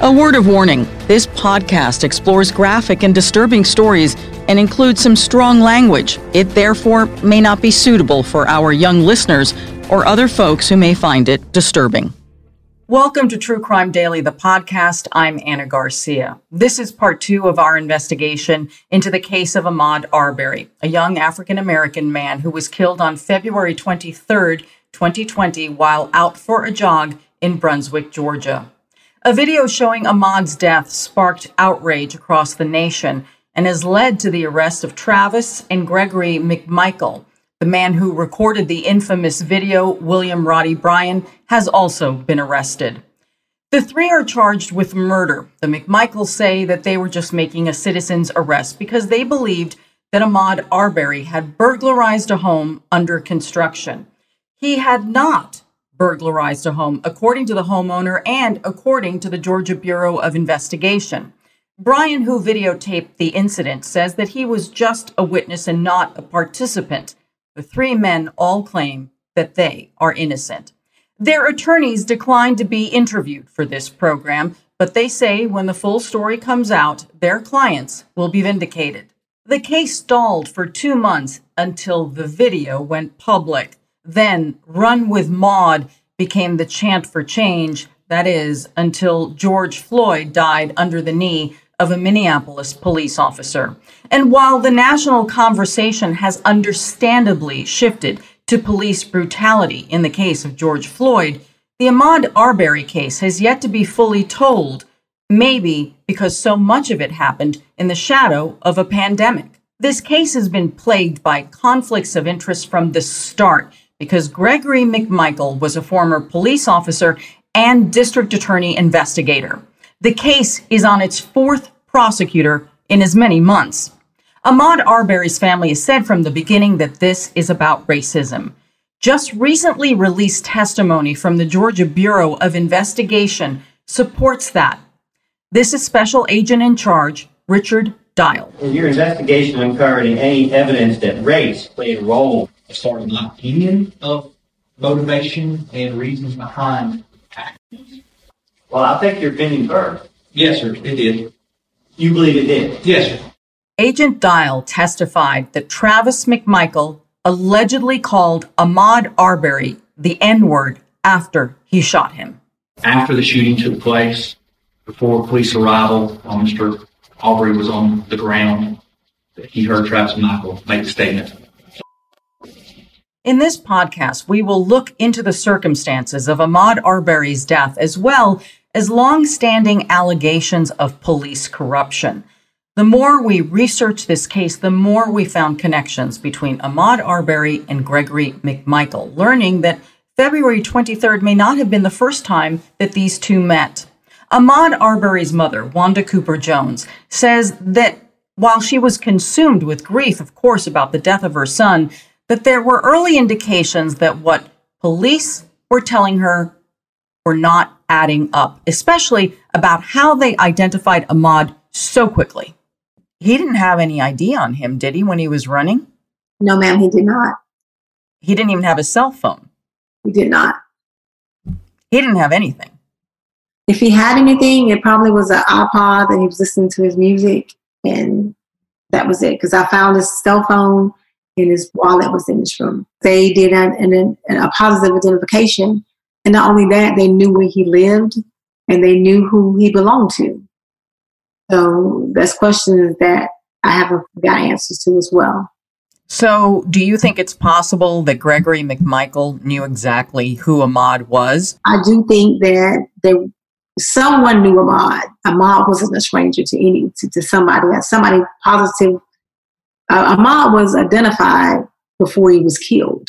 A word of warning this podcast explores graphic and disturbing stories and includes some strong language. It therefore may not be suitable for our young listeners or other folks who may find it disturbing. Welcome to True Crime Daily, the podcast. I'm Anna Garcia. This is part two of our investigation into the case of Ahmaud Arbery, a young African American man who was killed on February 23rd, 2020, while out for a jog in Brunswick, Georgia. A video showing Ahmaud's death sparked outrage across the nation and has led to the arrest of Travis and Gregory McMichael, the man who recorded the infamous video, William Roddy Bryan, has also been arrested. The three are charged with murder. The McMichaels say that they were just making a citizen's arrest because they believed that Ahmaud Arbery had burglarized a home under construction. He had not burglarized a home, according to the homeowner and according to the Georgia Bureau of Investigation. Bryan, who videotaped the incident, says that he was just a witness and not a participant. The three men all claim that they are innocent. Their attorneys declined to be interviewed for this program, but they say when the full story comes out, their clients will be vindicated. The case stalled for two months until the video went public. Then, Run with Maud became the chant for change, that is, until George Floyd died under the knee of a Minneapolis police officer. And while the national conversation has understandably shifted to police brutality in the case of George Floyd, the Ahmaud Arbery case has yet to be fully told, maybe because so much of it happened in the shadow of a pandemic. This case has been plagued by conflicts of interest from the start because Gregory McMichael was a former police officer and district attorney investigator. The case is on its fourth prosecutor in as many months. Ahmaud Arbery's family has said from the beginning that this is about racism. Just recently released testimony from the Georgia Bureau of Investigation supports that. This is Special Agent in Charge, Richard Dial. In your investigation uncovered any evidence that race played a role as far as my opinion of motivation and reasons behind actions? Well, I'll take your opinion first. Yes, sir, it did. You believe it did? Yes, sir. Agent Dial testified that Travis McMichael allegedly called Ahmaud Arbery the N word after he shot him. After the shooting took place, before police arrival, while Mr. Arbery was on the ground, he heard Travis McMichael make the statement. In this podcast, we will look into the circumstances of Ahmaud Arbery's death as well as long-standing allegations of police corruption. The more we researched this case, the more we found connections between Ahmaud Arbery and Gregory McMichael, learning that February 23rd may not have been the first time that these two met. Ahmaud Arbery's mother, Wanda Cooper Jones, says that while she was consumed with grief, of course, about the death of her son, that there were early indications that what police were telling her were not adding up, especially about how they identified Ahmaud so quickly. He didn't have any ID on him, did he, when he was running? No, ma'am, he did not. He didn't even have a cell phone. He did not. He didn't have anything. If he had anything, it probably was an iPod that he was listening to his music, and that was it. Because I found his cell phone and his wallet was in his room. They did an, an, a positive identification and not only that, they knew where he lived and they knew who he belonged to. So that's questions that I haven't got answers to as well. So, do you think it's possible that Gregory McMichael knew exactly who Ahmaud was? I do think that they, someone knew Ahmaud. Ahmaud wasn't a stranger to any to, to somebody. Somebody positive. Uh, Ahmaud was identified before he was killed.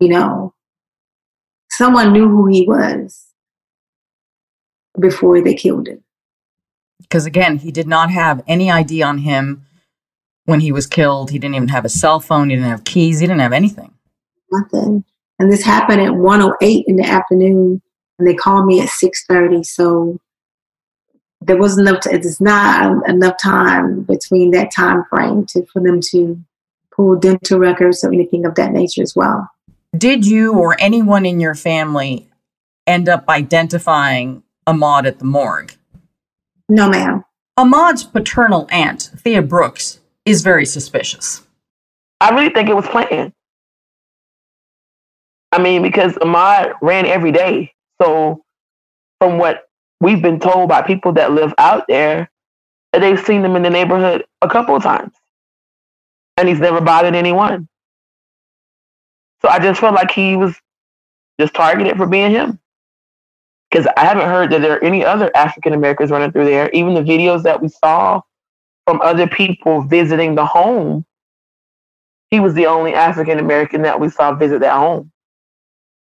You know, someone knew who he was before they killed him. Because again, he did not have any ID on him when he was killed. He didn't even have a cell phone. He didn't have keys. He didn't have anything. Nothing. And this happened at 108 in the afternoon, and they called me at 6:30. So there wasn't enough. it's not enough time between that time frame to for them to pull dental records or anything of that nature as well. Did you or anyone in your family end up identifying Ahmaud at the morgue? No, ma'am. Ahmaud's paternal aunt, Thea Brooks, is very suspicious. I really think it was planned. I mean, because Ahmaud ran every day. So, from what we've been told by people that live out there, that they've seen him in the neighborhood a couple of times. And he's never bothered anyone. So I just felt like he was just targeted for being him. Because I haven't heard that there are any other African Americans running through there. Even the videos that we saw from other people visiting the home, he was the only African American that we saw visit that home.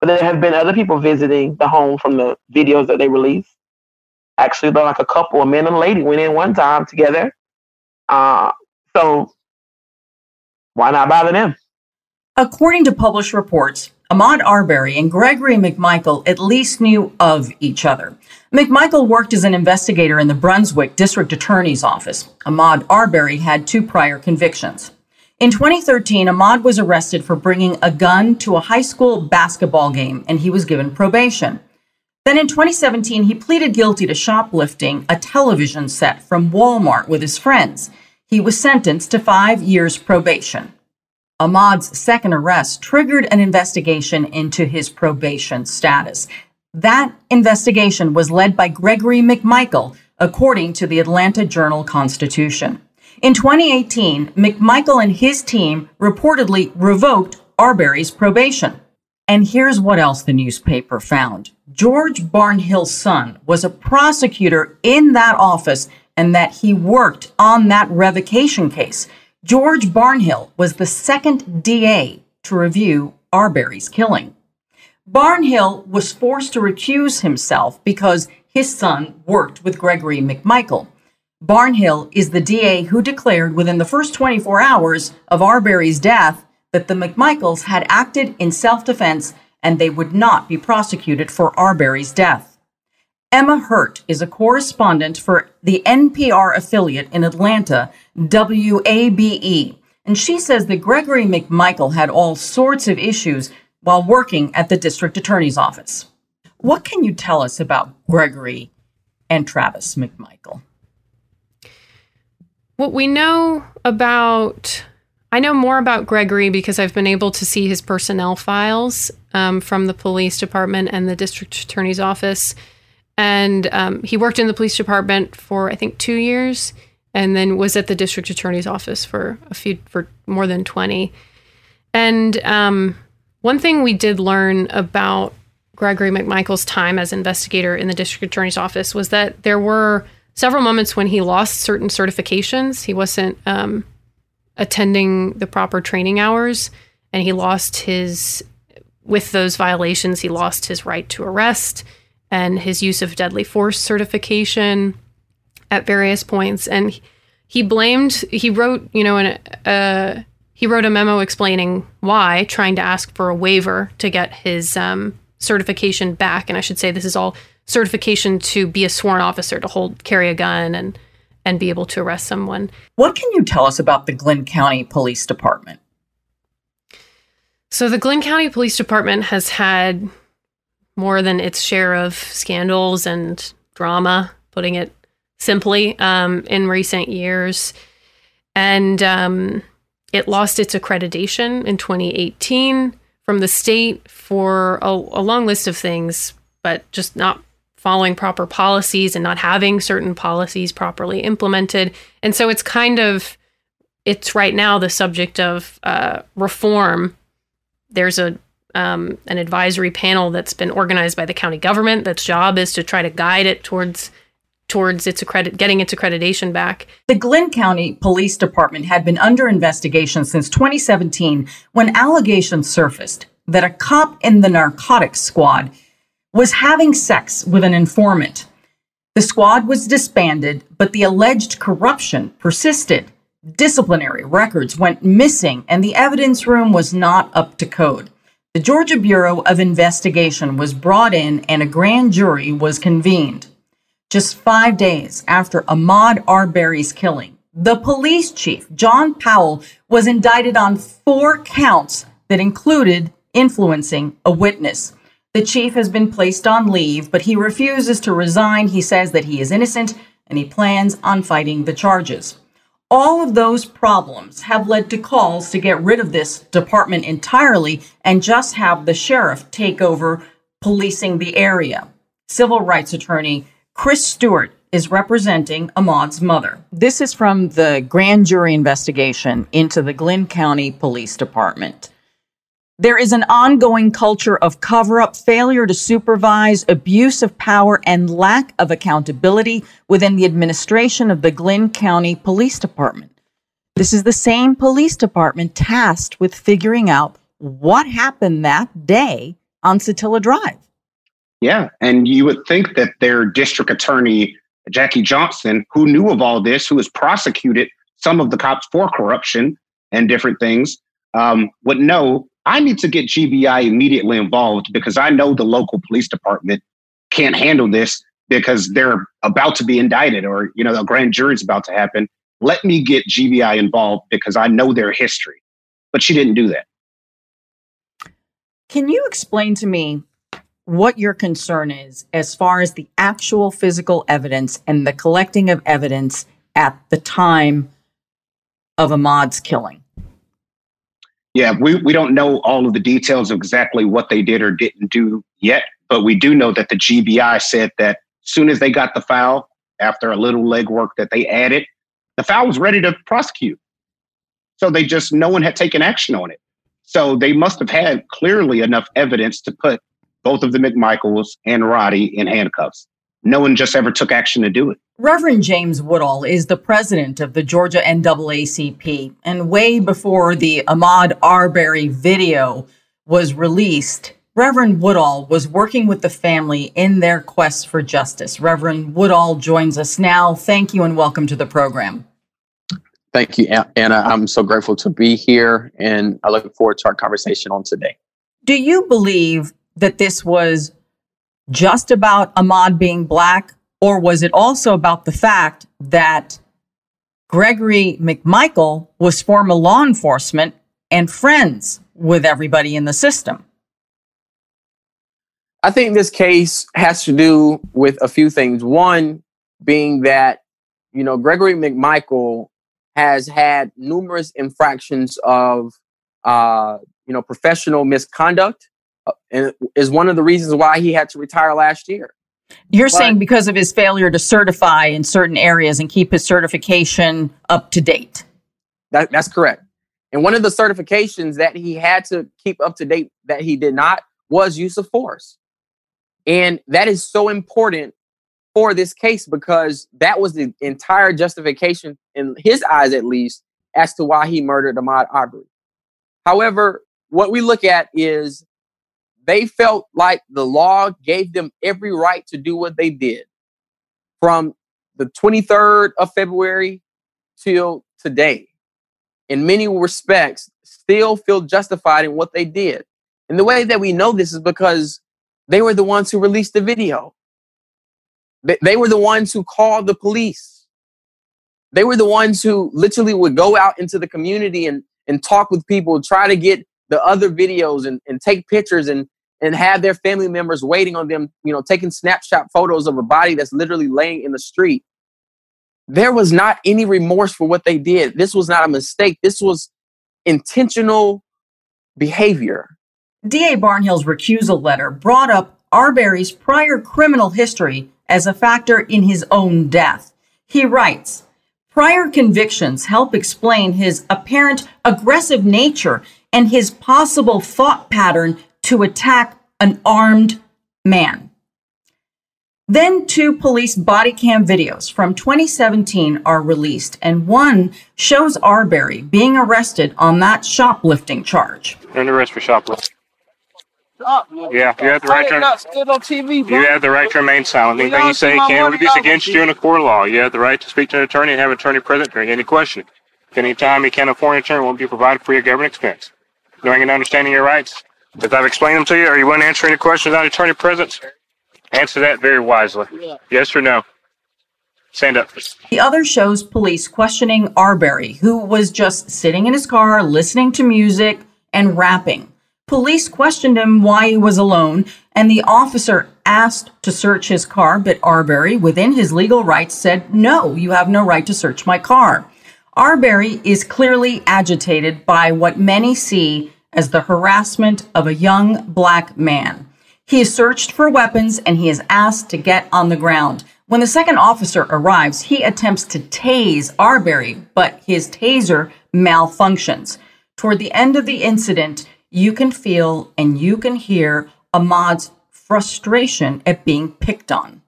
But there have been other people visiting the home from the videos that they released. Actually, like a couple, a man and a lady went in one time together. Uh, so why not bother them? According to published reports, Ahmaud Arbery and Gregory McMichael at least knew of each other. McMichael worked as an investigator in the Brunswick District Attorney's Office. Ahmaud Arbery had two prior convictions. In 2013, Ahmaud was arrested for bringing a gun to a high school basketball game and he was given probation. Then in 2017, he pleaded guilty to shoplifting a television set from Walmart with his friends. He was sentenced to five years probation. Ahmaud's second arrest triggered an investigation into his probation status. That investigation was led by Gregory McMichael, according to the Atlanta Journal Constitution. In 2018, McMichael and his team reportedly revoked Arbery's probation. And here's what else the newspaper found. George Barnhill's son was a prosecutor in that office and that he worked on that revocation case. George Barnhill was the second DA to review Arbery's killing. Barnhill was forced to recuse himself because his son worked with Gregory McMichael. Barnhill is the DA who declared within the first 24 hours of Arbery's death that the McMichaels had acted in self defense and they would not be prosecuted for Arbery's death. Emma Hurt is a correspondent for the NPR affiliate in Atlanta, WABE, and she says that Gregory McMichael had all sorts of issues while working at the district attorney's office. What can you tell us about Gregory and Travis McMichael? What we know about, I know more about Gregory because I've been able to see his personnel files um, from the police department and the district attorney's office. And um, he worked in the police department for, I think, two years and then was at the district attorney's office for a few, for more than 20. And um, one thing we did learn about Gregory McMichael's time as investigator in the district attorney's office was that there were several moments when he lost certain certifications. He wasn't um, attending the proper training hours, and he lost his, with those violations, he lost his right to arrest and his use of deadly force certification at various points. And he blamed, he wrote, you know, an, uh, he wrote a memo explaining why, trying to ask for a waiver to get his um, certification back. And I should say this is all certification to be a sworn officer to hold carry a gun and and be able to arrest someone. What can you tell us about the Glynn County Police Department? So the Glynn County Police Department has had more than its share of scandals and drama, putting it simply, um, in recent years. And um, it lost its accreditation in 2018 from the state for a, a long list of things, but just not following proper policies and not having certain policies properly implemented. And so it's kind of it's right now the subject of uh, reform. There's a um, an advisory panel that's been organized by the county government. That's job is to try to guide it towards towards its accredit getting its accreditation back. The Glynn County Police Department had been under investigation since 2017 when allegations surfaced that a cop in the narcotics squad was having sex with an informant. The squad was disbanded, but the alleged corruption persisted. Disciplinary records went missing, and the evidence room was not up to code. The Georgia Bureau of Investigation was brought in, and a grand jury was convened. Just five days after Ahmaud Arbery's killing, the police chief, John Powell, was indicted on four counts that included influencing a witness. The chief has been placed on leave, but he refuses to resign. He says that he is innocent and he plans on fighting the charges. All of those problems have led to calls to get rid of this department entirely and just have the sheriff take over policing the area. Civil rights attorney Chris Stewart is representing Ahmaud's mother. This is from the grand jury investigation into the Glynn County Police Department. There is an ongoing culture of cover up, failure to supervise, abuse of power, and lack of accountability within the administration of the Glynn County Police Department. This is the same police department tasked with figuring out what happened that day on Satilla Drive. Yeah. And you would think that their district attorney, Jackie Johnson, who knew of all this, who has prosecuted some of the cops for corruption and different things, um, would know I need to get GBI immediately involved because I know the local police department can't handle this because they're about to be indicted or, you know, the grand jury's about to happen. Let me get GBI involved because I know their history. But she didn't do that. Can you explain to me what your concern is as far as the actual physical evidence and the collecting of evidence at the time of Ahmaud's killing? Yeah, we, we don't know all of the details of exactly what they did or didn't do yet, but we do know that the GBI said that as soon as they got the file, after a little legwork that they added, the file was ready to prosecute. So they just, no one had taken action on it. So they must have had clearly enough evidence to put both of the McMichaels and Roddy in handcuffs. No one just ever took action to do it. Reverend James Woodall is the president of the Georgia NAACP. And way before the Ahmaud Arbery video was released, Reverend Woodall was working with the family in their quest for justice. Reverend Woodall joins us now. Thank you and welcome to the program. Thank you, Anna. I'm so grateful to be here and I look forward to our conversation on today. Do you believe that this was just about Ahmaud being black, or was it also about the fact that Gregory McMichael was former law enforcement and friends with everybody in the system? I think this case has to do with a few things. One being that, you know, Gregory McMichael has had numerous infractions of, uh, you know, professional misconduct Uh, is one of the reasons why he had to retire last year. You're but, saying because of his failure to certify in certain areas and keep his certification up to date. That, that's correct. And one of the certifications that he had to keep up to date that he did not was use of force. And that is so important for this case because that was the entire justification, in his eyes at least, as to why he murdered Ahmaud Arbery. However, what we look at is they felt like the law gave them every right to do what they did from the 23rd of February till today. In many respects, still feel justified in what they did. And the way that we know this is because they were the ones who released the video. They, were the ones who called the police. They were the ones who literally would go out into the community and, and talk with people, try to get the other videos and, and take pictures and, and have their family members waiting on them, you know, taking snapshot photos of a body that's literally laying in the street. There was not any remorse for what they did. This was not a mistake. This was intentional behavior. DA Barnhill's recusal letter brought up Arbery's prior criminal history as a factor in his own death. He writes, Prior convictions help explain his apparent aggressive nature and his possible thought pattern to attack an armed man. Then two police body cam videos from 2017 are released, and one shows Arbery being arrested on that shoplifting charge. Under arrest for shoplifting. Yeah, you have the right to. on TV, You have the right to remain silent. Anything you say can be used against you in a court of law. You have the right to speak to an attorney and have an attorney present during any questioning. At any time, you can afford an attorney will be provided for your government expense. Knowing and understanding your rights, if I've explained them to you, are you willing to answer any questions without attorney presence? Answer that very wisely. Yeah. Yes or no? Stand up. The other shows police questioning Arbery, who was just sitting in his car, listening to music and rapping. Police questioned him why he was alone, and the officer asked to search his car, but Arbery, within his legal rights, said, No, you have no right to search my car. Arbery is clearly agitated by what many see as the harassment of a young black man. He is searched for weapons and he is asked to get on the ground. When the second officer arrives, he attempts to tase Arbery, but his taser malfunctions. Toward the end of the incident, you can feel and you can hear Ahmaud's frustration at being picked on.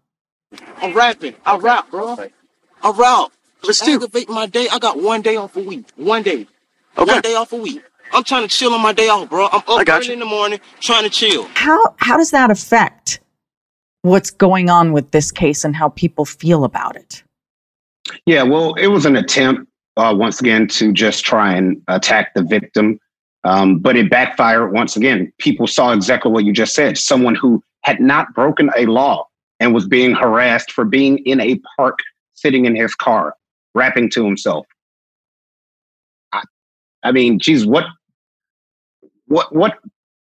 I'm rapping. I rap, bro. I rap. Let's activate my day. I got one day off a week. One day. Okay. One day off a week. I'm trying to chill on my day off, bro. I'm up early in the morning trying to chill. How how does that affect what's going on with this case and how people feel about it? Yeah, well, it was an attempt uh, once again to just try and attack the victim, um, but it backfired once again. People saw exactly what you just said. Someone who had not broken a law and was being harassed for being in a park, sitting in his car, rapping to himself. I, I mean, geez, what what what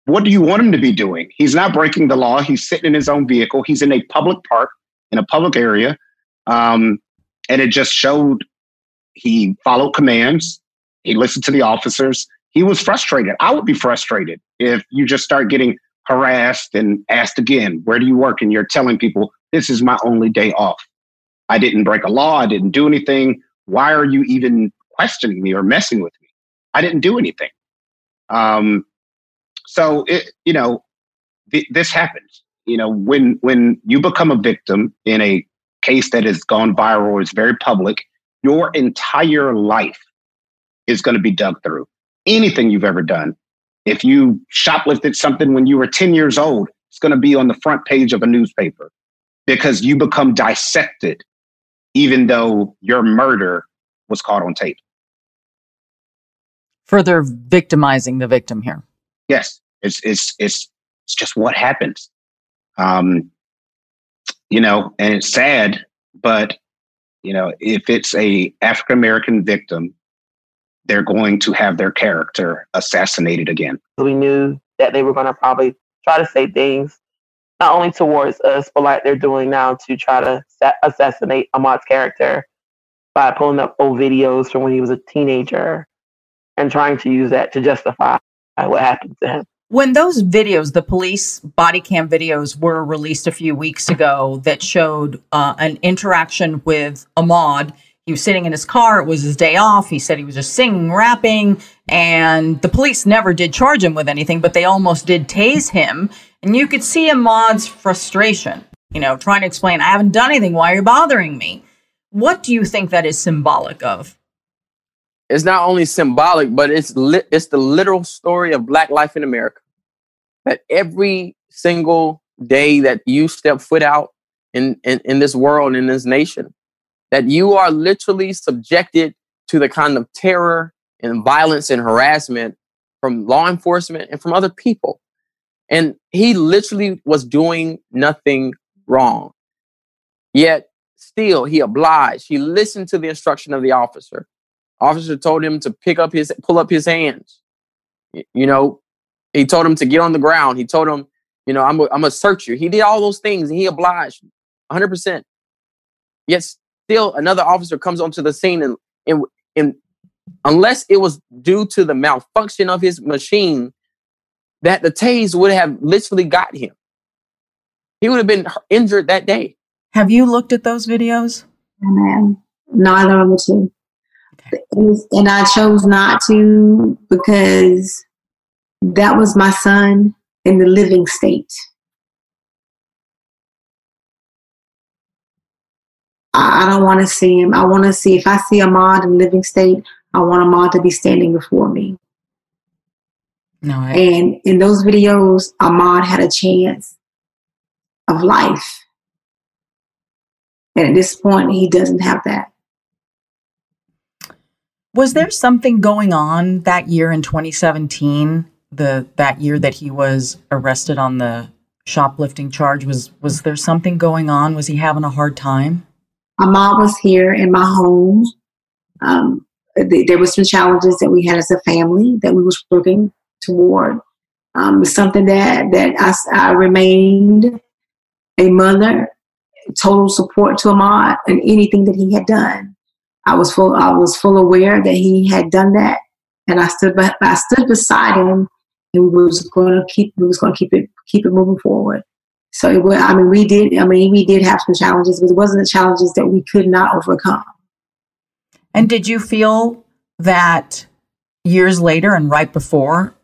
what do you want him to be doing? He's not breaking the law. He's sitting in his own vehicle. He's in a public park in a public area, um, and it just showed he followed commands. He listened to the officers. He was frustrated. I would be frustrated if you just start getting harassed and asked again, "Where do you work?" and you're telling people this is my only day off. I didn't break a law. I didn't do anything. Why are you even questioning me or messing with me? I didn't do anything. Um, so it, you know, th- this happens. You know, when when you become a victim in a case that has gone viral, is very public, your entire life is going to be dug through. Anything you've ever done. If you shoplifted something when you were 10 years old, it's going to be on the front page of a newspaper because you become dissected, even though your murder was caught on tape. Further victimizing the victim here. Yes, it's it's it's it's just what happens. Um, you know, and it's sad, but you know, if it's a African American victim, they're going to have their character assassinated again. We knew that they were going to probably try to say things not only towards us, but like they're doing now to try to assassinate Ahmaud's character by pulling up old videos from when he was a teenager and trying to use that to justify what happened to him. When those videos, the police body cam videos, were released a few weeks ago that showed uh, an interaction with Ahmaud, he was sitting in his car. It was his day off. He said he was just singing, rapping, and the police never did charge him with anything, but they almost did tase him. And you could see Ahmaud's frustration, you know, trying to explain, I haven't done anything. Why are you bothering me? What do you think that is symbolic of? It's not only symbolic, but it's li- it's the literal story of Black life in America. That every single day that you step foot out in, in, in this world, in this nation, that you are literally subjected to the kind of terror and violence and harassment from law enforcement and from other people. And he literally was doing nothing wrong. Yet still he obliged. He listened to the instruction of the officer. Officer told him to pick up his, pull up his hands. You know, he told him to get on the ground. He told him, you know, I'm, I'm gonna search you. He did all those things and he obliged 100%. Yet still another officer comes onto the scene and, and, and unless it was due to the malfunction of his machine, that the tase would have literally got him. He would have been injured that day. Have you looked at those videos? Man, neither of the two and I chose not to because that was my son in the living state. I, I don't want to see him. I want to see if I see Ahmaud in living state, I want Ahmaud to be standing before me. No, I- and in those videos, Ahmaud had a chance of life. And at this point, he doesn't have that. Was there something going on that year in 2017? The that year that he was arrested on the shoplifting charge was was there something going on? Was he having a hard time? My mom was here in my home. Um, th- there were some challenges that we had as a family that we was working toward, Um, something that that I, I remained a mother, total support to Ahmaud and anything that he had done. I was full. I was full aware that he had done that, and I stood. But I stood beside him, and we was going to keep. We was going to keep it keep it moving forward. So it was, I mean, we did. I mean, we did have some challenges, but it wasn't the challenges that we could not overcome. And did you feel that years later and right before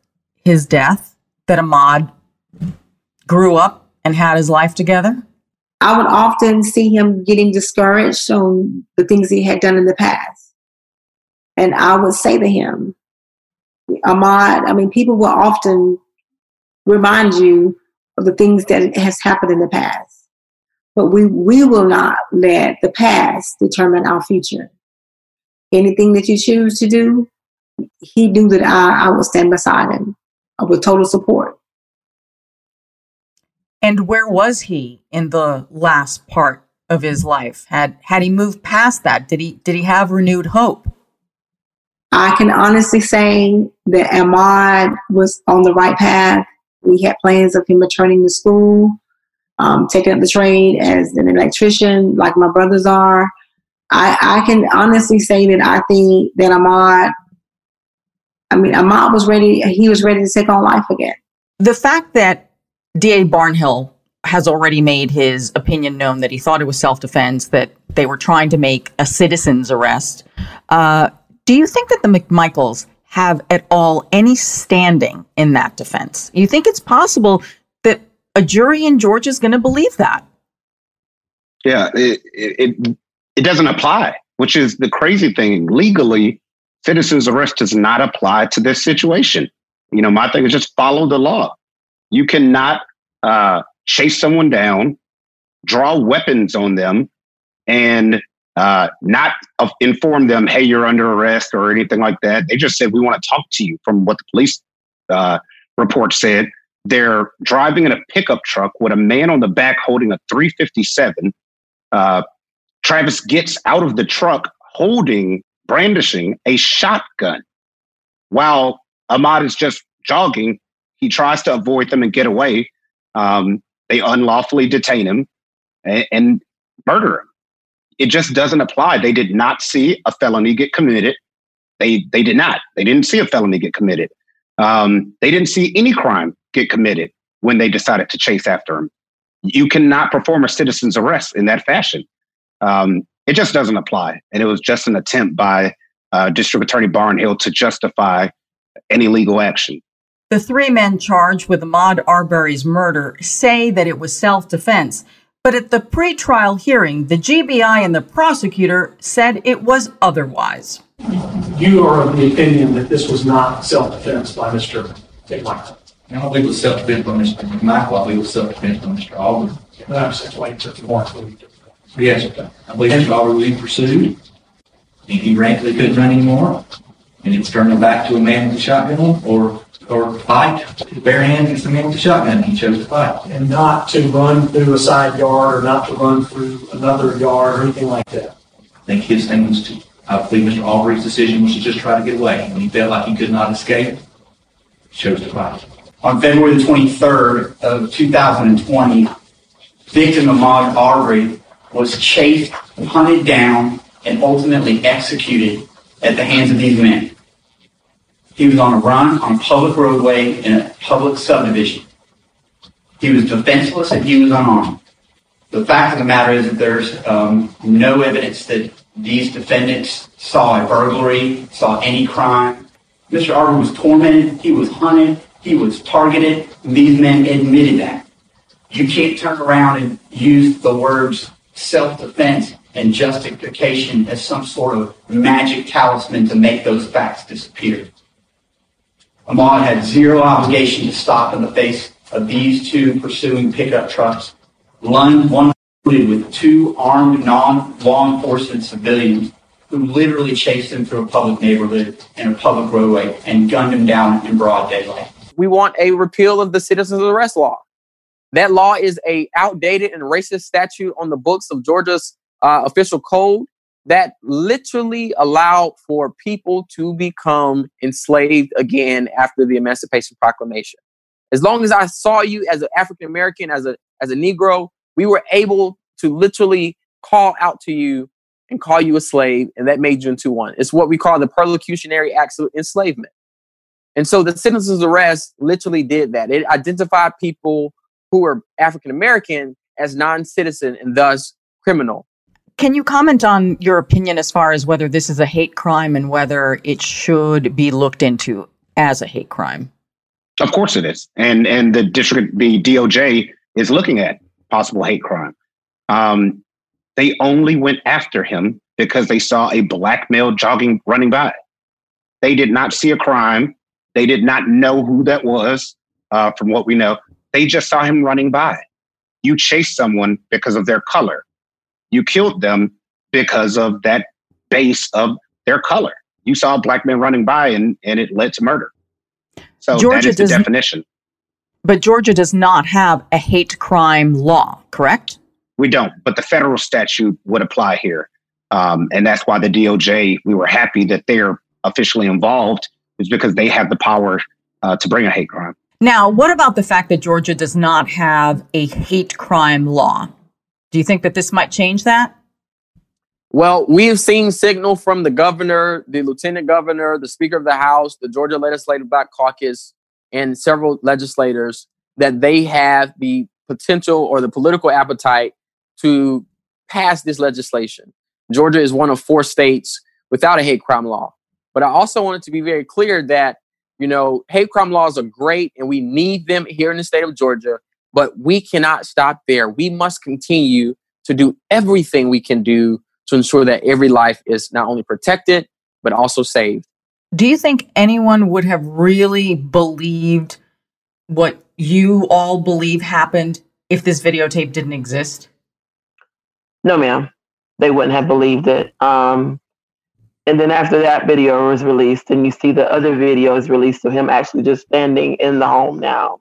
his death, that Ahmaud grew up and had his life together? I would often see him getting discouraged on the things he had done in the past. And I would say to him, Ahmaud, I mean, people will often remind you of the things that has happened in the past. But we, we will not let the past determine our future. Anything that you choose to do, he knew that I, I stand beside him with total support. And where was he in the last part of his life? Had had he moved past that? Did he did he have renewed hope? I can honestly say that Ahmaud was on the right path. We had plans of him returning to school, um, taking up the trade as an electrician, like my brothers are. I, I can honestly say that I think that Ahmaud, I mean, Ahmaud was ready, he was ready to take on life again. The fact that DA Barnhill has already made his opinion known that he thought it was self defense, that they were trying to make a citizen's arrest. Uh, do you think that the McMichaels have at all any standing in that defense? You think it's possible that a jury in Georgia is going to believe that? Yeah, it, it it doesn't apply, which is the crazy thing. Legally, citizen's arrest does not apply to this situation. You know, my thing is just follow the law. You cannot uh, chase someone down, draw weapons on them, and uh, not uh, inform them, hey, you're under arrest or anything like that. They just said, we want to talk to you from what the police uh, report said. They're driving in a pickup truck with a man on the back holding a 357. Uh, Travis gets out of the truck holding, brandishing a shotgun while Ahmaud is just jogging. He tries to avoid them and get away. Um, they unlawfully detain him and, and murder him. It just doesn't apply. They did not see a felony get committed. They they did not. They didn't see a felony get committed. Um, they didn't see any crime get committed when they decided to chase after him. You cannot perform a citizen's arrest in that fashion. Um, it just doesn't apply. And it was just an attempt by uh, District Attorney Barnhill to justify any legal action. The three men charged with Ahmaud Arbery's murder say that it was self defense. But at the pretrial hearing, the GBI and the prosecutor said it was otherwise. You are of the opinion that this was not self defense by Mr. McMichael. I don't believe it was self defense by Mr. McMichael. I believe it was self defense by Mr. Aubrey. That's explained to. Yes, I believe Mr. Aubrey was being pursued. And he ran till he couldn't run anymore. And he was turning back to a man with a shotgun or or fight bare hands against a man with a shotgun. He chose to fight. And not to run through a side yard or not to run through another yard or anything like that. I think his thing was to, I believe Mr. Aubrey's decision was to just try to get away. When he felt like he could not escape, he chose to fight. On February the 23rd of 2020, victim Ahmaud Aubrey was chased, hunted down, and ultimately executed at the hands of these men. He was on a run on a public roadway in a public subdivision. He was defenseless and he was unarmed. The fact of the matter is that there's um, no evidence that these defendants saw a burglary, saw any crime. Mr. Arbery was tormented, he was hunted, he was targeted. These men admitted that. You can't turn around and use the words self-defense and justification as some sort of magic talisman to make those facts disappear. Ahmaud had zero obligation to stop in the face of these two pursuing pickup trucks, one loaded with two armed non-law enforcement civilians who literally chased him through a public neighborhood and a public roadway and gunned him down in broad daylight. We want a repeal of the citizens arrest law. That law is a outdated and racist statute on the books of Georgia's uh, official code that literally allowed for people to become enslaved again after the Emancipation Proclamation. As long as I saw you as an African American, as a as a Negro, we were able to literally call out to you and call you a slave, and that made you into one. It's what we call the perlocutionary acts of enslavement. And so the citizen's arrest literally did that. It identified people who were African American as non citizen and thus criminal. Can you comment on your opinion as far as whether this is a hate crime and whether it should be looked into as a hate crime? Of course it is. And and the district the DOJ is looking at possible hate crime. Um, they only went after him because they saw a black male jogging running by. They did not see a crime. They did not know who that was, uh, from what we know. They just saw him running by. You chase someone because of their color. You killed them because of that base of their color. You saw black men running by and, and it led to murder. So Georgia that is the definition. But Georgia does not have a hate crime law, correct? We don't, but the federal statute would apply here. Um, and that's why the DOJ, we were happy that they're officially involved, is because they have the power uh, to bring a hate crime. Now, what about the fact that Georgia does not have a hate crime law? Do you think that this might change that? Well, we have seen signal from the governor, the lieutenant governor, the speaker of the House, the Georgia Legislative Black Caucus, and several legislators that they have the potential or the political appetite to pass this legislation. Georgia is one of four states without a hate crime law. But I also wanted to be very clear that, you know, hate crime laws are great and we need them here in the state of Georgia, but we cannot stop there. We must continue to do everything we can do to ensure that every life is not only protected, but also saved. Do you think anyone would have really believed what you all believe happened if this videotape didn't exist? No, ma'am. They wouldn't have believed it. Um, and then after that video was released, and you see the other videos released of him actually just standing in the home now.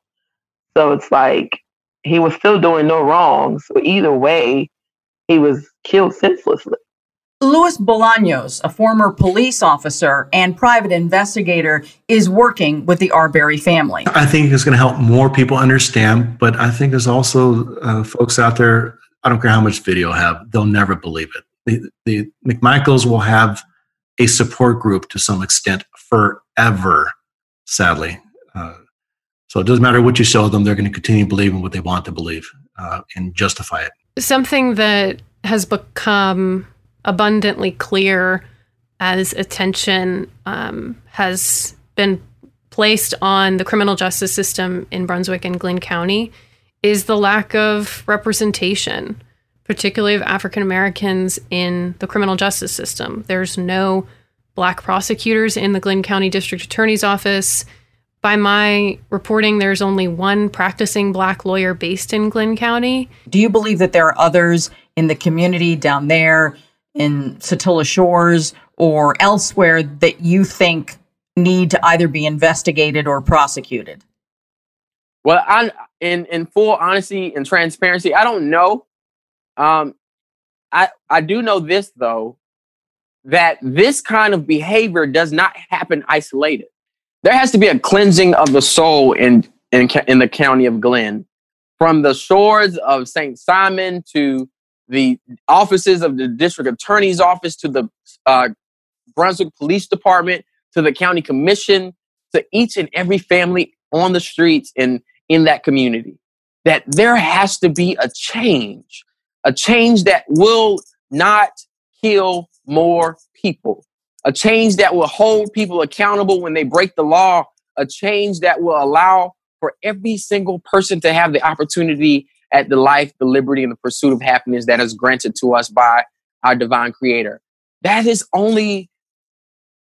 So it's like he was still doing no wrong. So either way, he was killed senselessly. Luis Bolaños, a former police officer and private investigator, is working with the Arbery family. I think it's going to help more people understand, but I think there's also uh, folks out there I don't care how much video I have, they'll never believe it. The, the McMichaels will have a support group to some extent forever, sadly. Uh, so it doesn't matter what you show them, they're going to continue believing what they want to believe uh, and justify it. Something that has become abundantly clear as attention um, has been placed on the criminal justice system in Brunswick and Glynn County is the lack of representation, particularly of African Americans in the criminal justice system. There's no black prosecutors in the Glynn County District Attorney's Office. By my reporting, there's only one practicing black lawyer based in Glynn County. Do you believe that there are others in the community down there in Satilla Shores or elsewhere that you think need to either be investigated or prosecuted? Well, I in in full honesty and transparency, I don't know. Um, I I do know this though, that this kind of behavior does not happen isolated. There has to be a cleansing of the soul in in in the county of Glynn, from the shores of Saint Simon to the offices of the district attorney's office to the uh, Brunswick Police Department to the county commission to each and every family on the streets and in that community. That there has to be a change, a change that will not kill more people, a change that will hold people accountable when they break the law, a change that will allow for every single person to have the opportunity at the life, the liberty, and the pursuit of happiness that is granted to us by our divine creator. That is only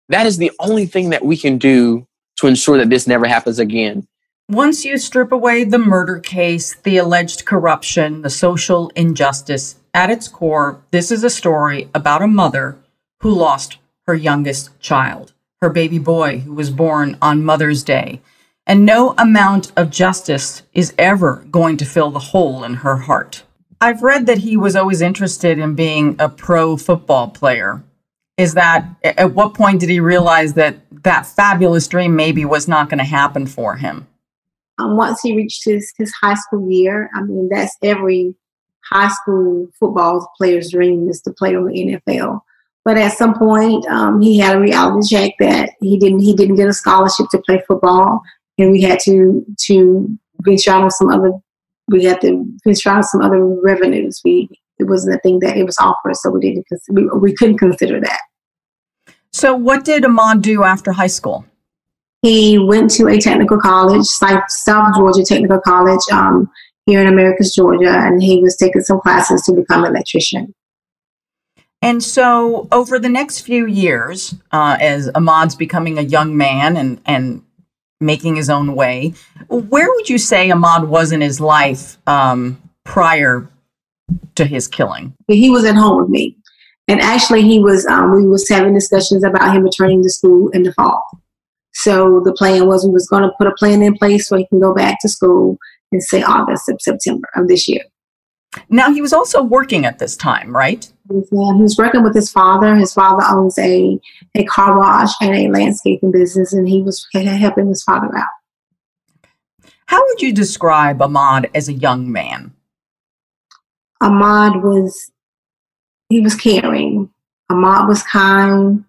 that is the only thing that we can do to ensure that this never happens again. Once you strip away the murder case, the alleged corruption, the social injustice, at its core, this is a story about a mother who lost her youngest child, her baby boy who was born on Mother's Day. And no amount of justice is ever going to fill the hole in her heart. I've read that he was always interested in being a pro football player. Is that at what point did he realize that that fabulous dream maybe was not going to happen for him? um, once he reached his, his high school year, I mean, that's every high school football player's dream is to play on the NFL. But at some point, um, he had a reality check that he didn't he didn't get a scholarship to play football, and we had to to venture out on some other we had to venture out some other revenues. We it wasn't a thing that it was offered, so we didn't we, we couldn't consider that. So, what did Ahmaud do after high school? He went to a technical college, South Georgia Technical College, um, here in Americus, Georgia, and he was taking some classes to become an electrician. And so, over the next few years, uh, as Ahmaud's becoming a young man and, and making his own way, where would you say Ahmaud was in his life um, prior to his killing? He was at home with me. And actually, he was. Um, we was having discussions about him returning to school in the fall. So the plan was we was going to put a plan in place so he can go back to school in say August of September of this year. Now he was also working at this time, right? He was working with his father. His father owns a, a car wash and a landscaping business, and he was helping his father out. How would you describe Ahmaud as a young man? Ahmaud was he was caring. Ahmaud was kind.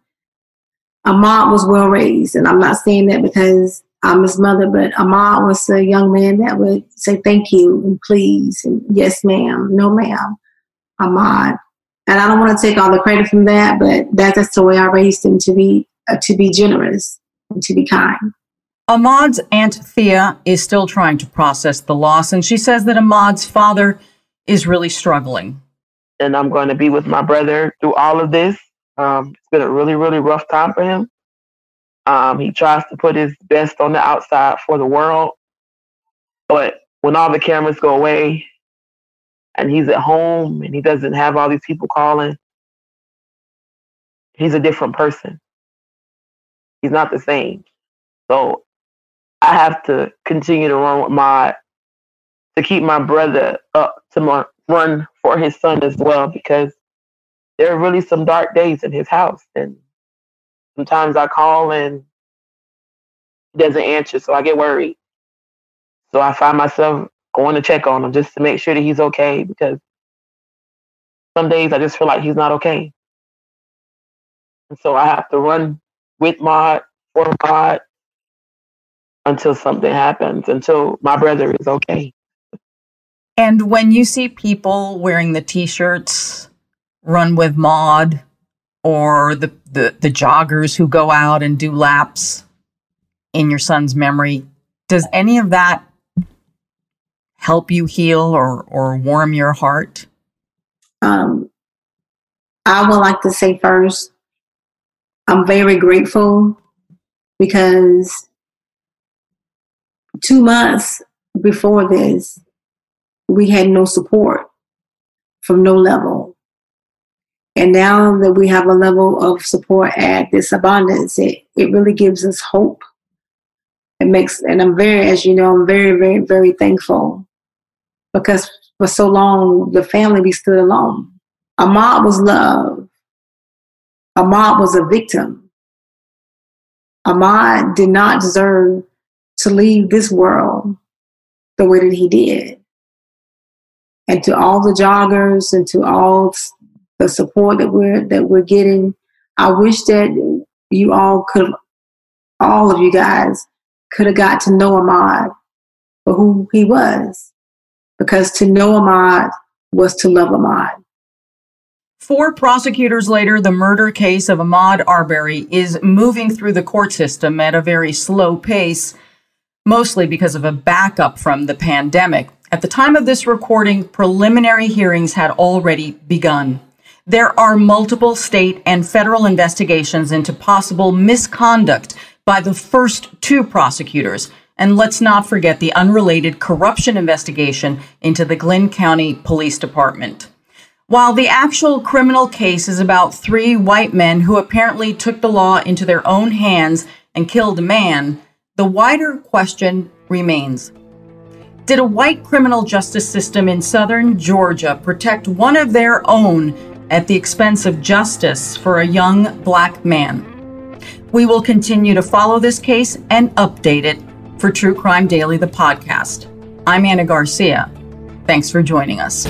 Ahmaud was well raised, and I'm not saying that because I'm his mother, but Ahmaud was a young man that would say thank you and please and yes, ma'am, no, ma'am. Ahmaud, and I don't want to take all the credit from that, but that's the way I raised him to be uh, to be generous and to be kind. Ahmaud's aunt Thea is still trying to process the loss, and she says that Ahmaud's father is really struggling. And I'm going to be with my brother through all of this. Um, it's been a really, really rough time for him. Um, he tries to put his best on the outside for the world. But when all the cameras go away and he's at home and he doesn't have all these people calling, he's a different person. He's not the same. So I have to continue to run with my to keep my brother up to my, run for his son as well because there are really some dark days in his house and Sometimes I call and he doesn't answer, so I get worried. So I find myself going to check on him just to make sure that he's okay because some days I just feel like he's not okay. And so I have to run with Maud, for Maud, until something happens, until my brother is okay. And when you see people wearing the t shirts, run with Maud, or the, the, the joggers who go out and do laps in your son's memory. Does any of that help you heal or, or warm your heart? Um, I would like to say first, I'm very grateful because two months before this, we had no support from no level. And now that we have a level of support at this abundance, it, it really gives us hope. It makes, and I'm very, as you know, I'm very, very, very thankful because for so long, the family, we stood alone. Ahmaud was loved. Ahmaud was a victim. Ahmaud did not deserve to leave this world the way that he did. And to all the joggers and to all the support that we're that we're getting. I wish that you all could, all of you guys, could have got to know Ahmaud for who he was, because to know Ahmaud was to love Ahmaud. Four prosecutors later, the murder case of Ahmaud Arbery is moving through the court system at a very slow pace, mostly because of a backup from the pandemic. At the time of this recording, preliminary hearings had already begun. There are multiple state and federal investigations into possible misconduct by the first two prosecutors. And let's not forget the unrelated corruption investigation into the Glynn County Police Department. While the actual criminal case is about three white men who apparently took the law into their own hands and killed a man, the wider question remains. Did a white criminal justice system in southern Georgia protect one of their own at the expense of justice for a young black man. We will continue to follow this case and update it for True Crime Daily, the podcast. I'm Anna Garcia. Thanks for joining us.